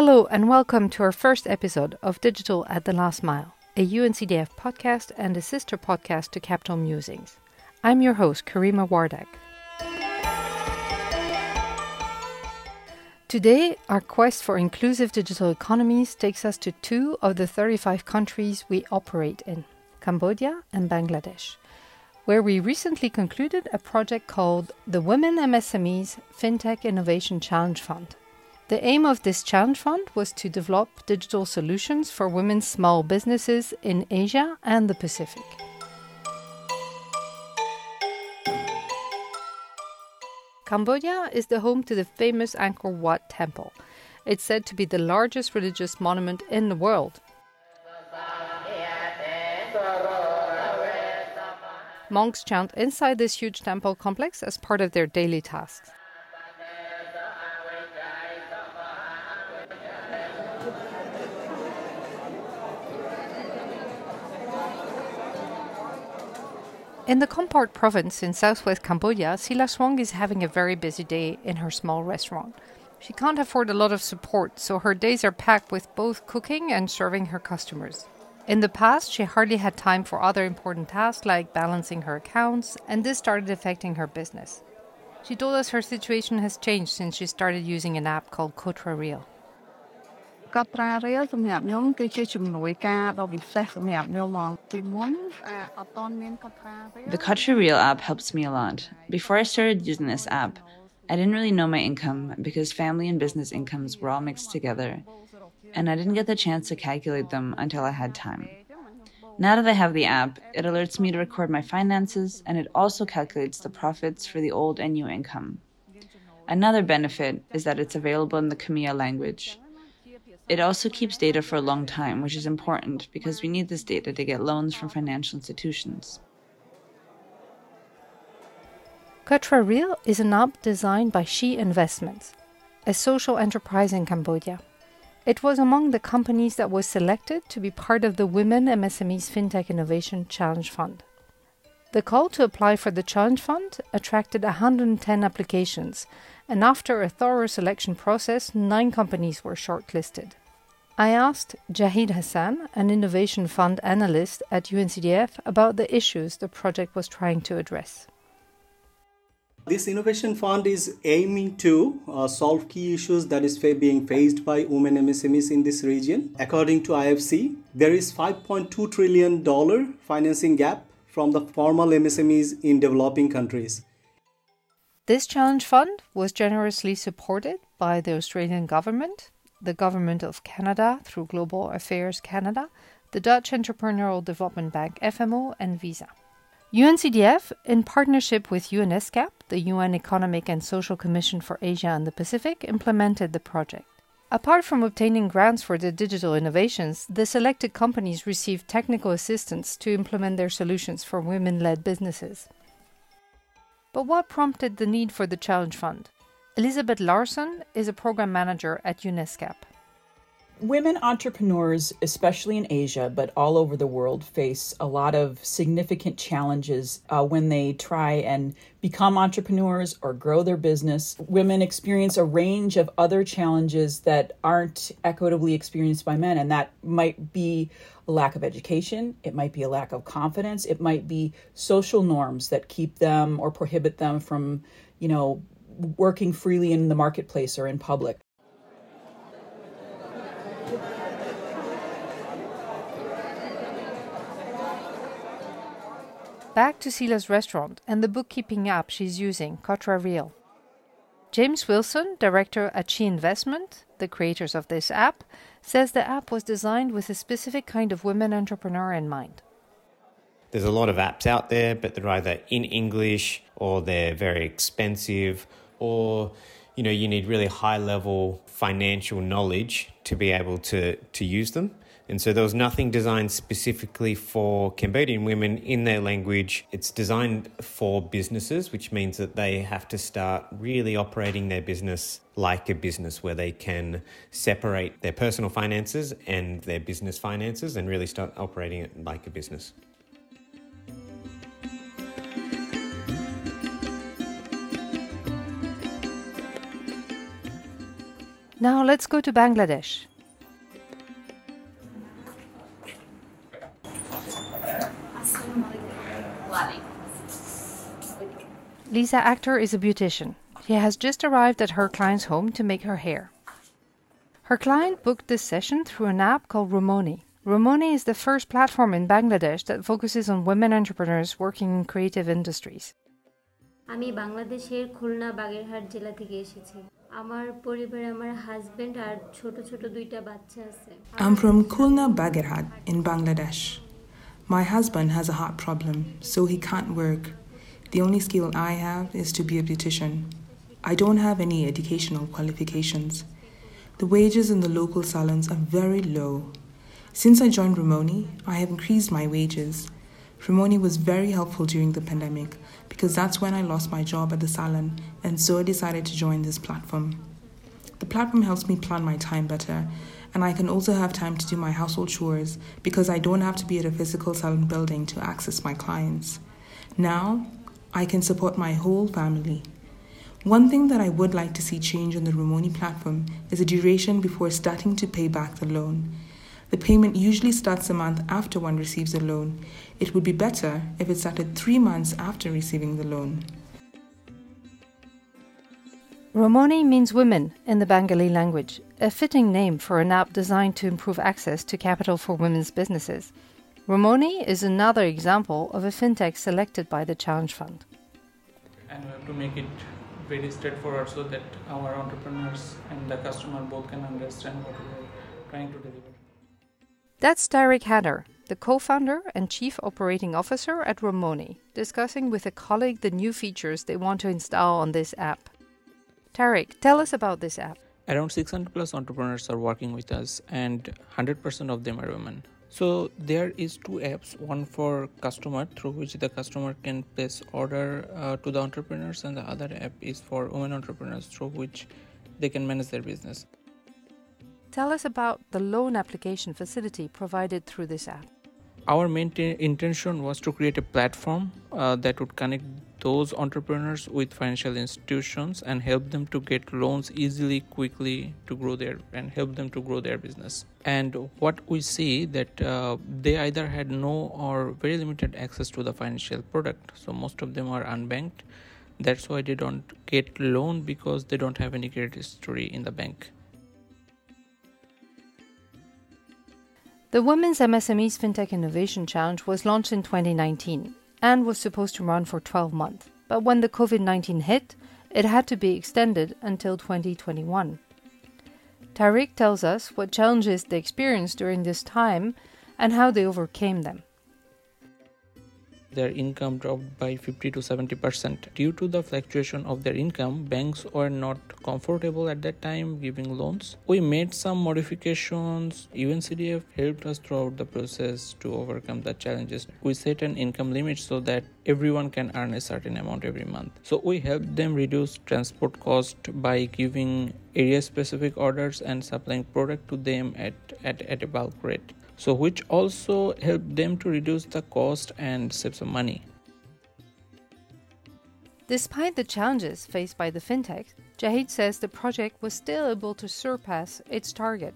Hello, and welcome to our first episode of Digital at the Last Mile, a UNCDF podcast and a sister podcast to Capital Musings. I'm your host, Karima Wardak. Today, our quest for inclusive digital economies takes us to two of the 35 countries we operate in Cambodia and Bangladesh, where we recently concluded a project called the Women MSMEs FinTech Innovation Challenge Fund. The aim of this challenge fund was to develop digital solutions for women's small businesses in Asia and the Pacific. Cambodia is the home to the famous Angkor Wat Temple. It's said to be the largest religious monument in the world. Monks chant inside this huge temple complex as part of their daily tasks. In the Kampot province in southwest Cambodia, Sila Swong is having a very busy day in her small restaurant. She can't afford a lot of support, so her days are packed with both cooking and serving her customers. In the past, she hardly had time for other important tasks like balancing her accounts, and this started affecting her business. She told us her situation has changed since she started using an app called Kotra Real. The Kotra Real app helps me a lot. Before I started using this app, I didn't really know my income because family and business incomes were all mixed together, and I didn't get the chance to calculate them until I had time. Now that I have the app, it alerts me to record my finances and it also calculates the profits for the old and new income. Another benefit is that it's available in the Khmer language, it also keeps data for a long time, which is important because we need this data to get loans from financial institutions. Kotra Real is an app designed by She Investments, a social enterprise in Cambodia. It was among the companies that was selected to be part of the Women MSMEs FinTech Innovation Challenge Fund. The call to apply for the Challenge Fund attracted 110 applications, and after a thorough selection process, nine companies were shortlisted. I asked Jahid Hassan, an innovation fund analyst at UNCDF, about the issues the project was trying to address. This innovation fund is aiming to uh, solve key issues that is being faced by women MSMEs in this region. According to IFC, there is 5.2 trillion dollar financing gap from the formal MSMEs in developing countries. This challenge fund was generously supported by the Australian government, the government of Canada through Global Affairs Canada, the Dutch Entrepreneurial Development Bank FMO, and Visa. UNCDF, in partnership with UNESCAP, the UN Economic and Social Commission for Asia and the Pacific, implemented the project. Apart from obtaining grants for the digital innovations, the selected companies received technical assistance to implement their solutions for women led businesses. But what prompted the need for the Challenge Fund? Elizabeth Larson is a program manager at UNESCAP. Women entrepreneurs, especially in Asia, but all over the world, face a lot of significant challenges uh, when they try and become entrepreneurs or grow their business. Women experience a range of other challenges that aren't equitably experienced by men, and that might be a lack of education, it might be a lack of confidence, it might be social norms that keep them or prohibit them from, you know, working freely in the marketplace or in public. Back to Sila's restaurant and the bookkeeping app she's using, Kotra Real. James Wilson, director at She Investment, the creators of this app, says the app was designed with a specific kind of women entrepreneur in mind. There's a lot of apps out there, but they're either in English or they're very expensive or you know you need really high level financial knowledge to be able to to use them. And so there was nothing designed specifically for Cambodian women in their language. It's designed for businesses, which means that they have to start really operating their business like a business where they can separate their personal finances and their business finances and really start operating it like a business. Now let's go to Bangladesh. Lisa Akter is a beautician. She has just arrived at her client's home to make her hair. Her client booked this session through an app called Romoni. Romoni is the first platform in Bangladesh that focuses on women entrepreneurs working in creative industries. আমি বাংলাদেশের খুলনা বাগেরহাট জেলা থেকে এসেছি I'm from Khulna Bagerhat in Bangladesh. My husband has a heart problem, so he can't work. The only skill I have is to be a beautician. I don't have any educational qualifications. The wages in the local salons are very low. Since I joined Romoni, I have increased my wages Romoni was very helpful during the pandemic because that's when I lost my job at the salon, and so I decided to join this platform. The platform helps me plan my time better, and I can also have time to do my household chores because I don't have to be at a physical salon building to access my clients. Now, I can support my whole family. One thing that I would like to see change on the Romoni platform is the duration before starting to pay back the loan. The payment usually starts a month after one receives a loan. It would be better if it started three months after receiving the loan. Romoni means women in the Bengali language, a fitting name for an app designed to improve access to capital for women's businesses. Romoni is another example of a fintech selected by the Challenge Fund. and we have to make it very straightforward so that our entrepreneurs and the customer both can understand what we are trying to deliver. That's Tariq Hanner, the co founder and chief operating officer at Romoni, discussing with a colleague the new features they want to install on this app. Tarek, tell us about this app. Around 600 plus entrepreneurs are working with us, and 100% of them are women. So there is two apps, one for customer through which the customer can place order uh, to the entrepreneurs, and the other app is for women entrepreneurs through which they can manage their business. Tell us about the loan application facility provided through this app. Our main t- intention was to create a platform uh, that would connect those entrepreneurs with financial institutions and help them to get loans easily, quickly to grow their and help them to grow their business. And what we see that uh, they either had no or very limited access to the financial product. So most of them are unbanked. That's why they don't get loan because they don't have any credit history in the bank. The Women's MSMEs FinTech Innovation Challenge was launched in 2019 and was supposed to run for 12 months. But when the COVID 19 hit, it had to be extended until 2021. Tariq tells us what challenges they experienced during this time and how they overcame them. Their income dropped by 50 to 70 percent. Due to the fluctuation of their income banks were not comfortable at that time giving loans. We made some modifications. Uncdf helped us throughout the process to overcome the challenges. We set an income limit so that everyone can earn a certain amount every month. So we helped them reduce transport cost by giving area specific orders and supplying product to them at, at, at a bulk rate so which also helped them to reduce the cost and save some money Despite the challenges faced by the fintech, Jahid says the project was still able to surpass its target.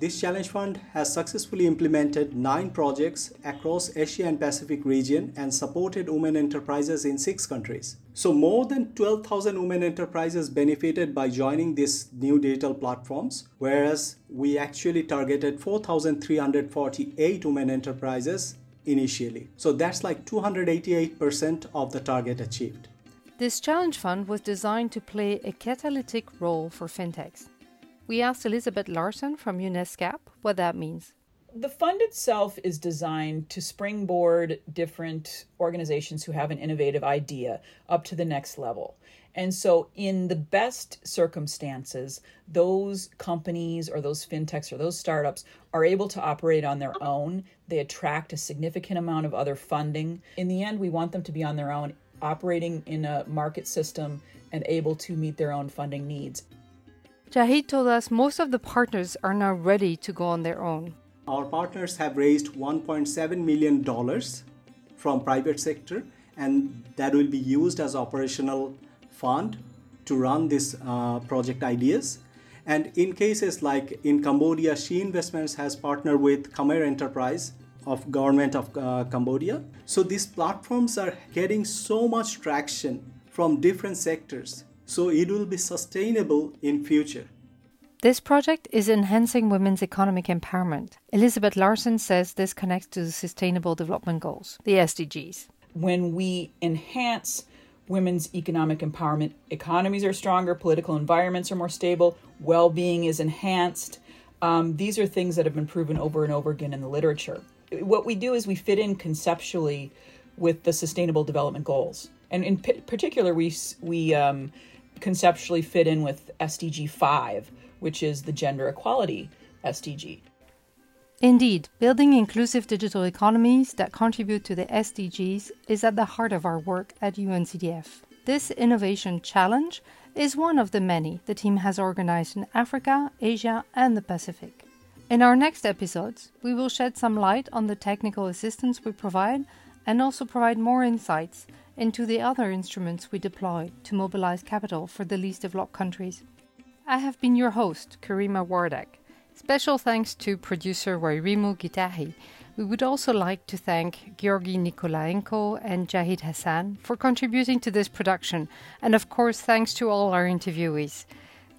This challenge fund has successfully implemented nine projects across Asia and Pacific region and supported women enterprises in six countries. So more than 12,000 women enterprises benefited by joining these new digital platforms, whereas we actually targeted 4,348 women enterprises initially. So that's like 288% of the target achieved. This challenge fund was designed to play a catalytic role for fintechs. We asked Elizabeth Larson from UNESCAP what that means. The fund itself is designed to springboard different organizations who have an innovative idea up to the next level. And so, in the best circumstances, those companies or those fintechs or those startups are able to operate on their own. They attract a significant amount of other funding. In the end, we want them to be on their own, operating in a market system and able to meet their own funding needs. Jahid told us most of the partners are now ready to go on their own. Our partners have raised 1.7 million dollars from private sector and that will be used as operational fund to run these uh, project ideas And in cases like in Cambodia, She Investments has partnered with Khmer Enterprise of government of uh, Cambodia. So these platforms are getting so much traction from different sectors. So it will be sustainable in future. This project is enhancing women's economic empowerment. Elizabeth Larson says this connects to the Sustainable Development Goals, the SDGs. When we enhance women's economic empowerment, economies are stronger, political environments are more stable, well being is enhanced. Um, these are things that have been proven over and over again in the literature. What we do is we fit in conceptually with the Sustainable Development Goals. And in p- particular, we, we um, conceptually fit in with SDG 5, which is the gender equality SDG. Indeed, building inclusive digital economies that contribute to the SDGs is at the heart of our work at UNCDF. This innovation challenge is one of the many the team has organized in Africa, Asia, and the Pacific. In our next episodes, we will shed some light on the technical assistance we provide and also provide more insights into the other instruments we deploy to mobilize capital for the least developed countries. I have been your host, Karima Wardak. Special thanks to producer Wairimu Gitahi. We would also like to thank Georgi Nikolaenko and Jahid Hassan for contributing to this production, and of course, thanks to all our interviewees.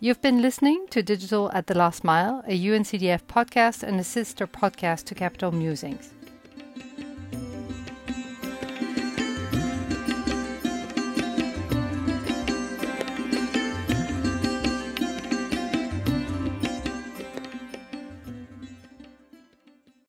You've been listening to Digital at the Last Mile, a UNCDF podcast and a sister podcast to Capital Musings.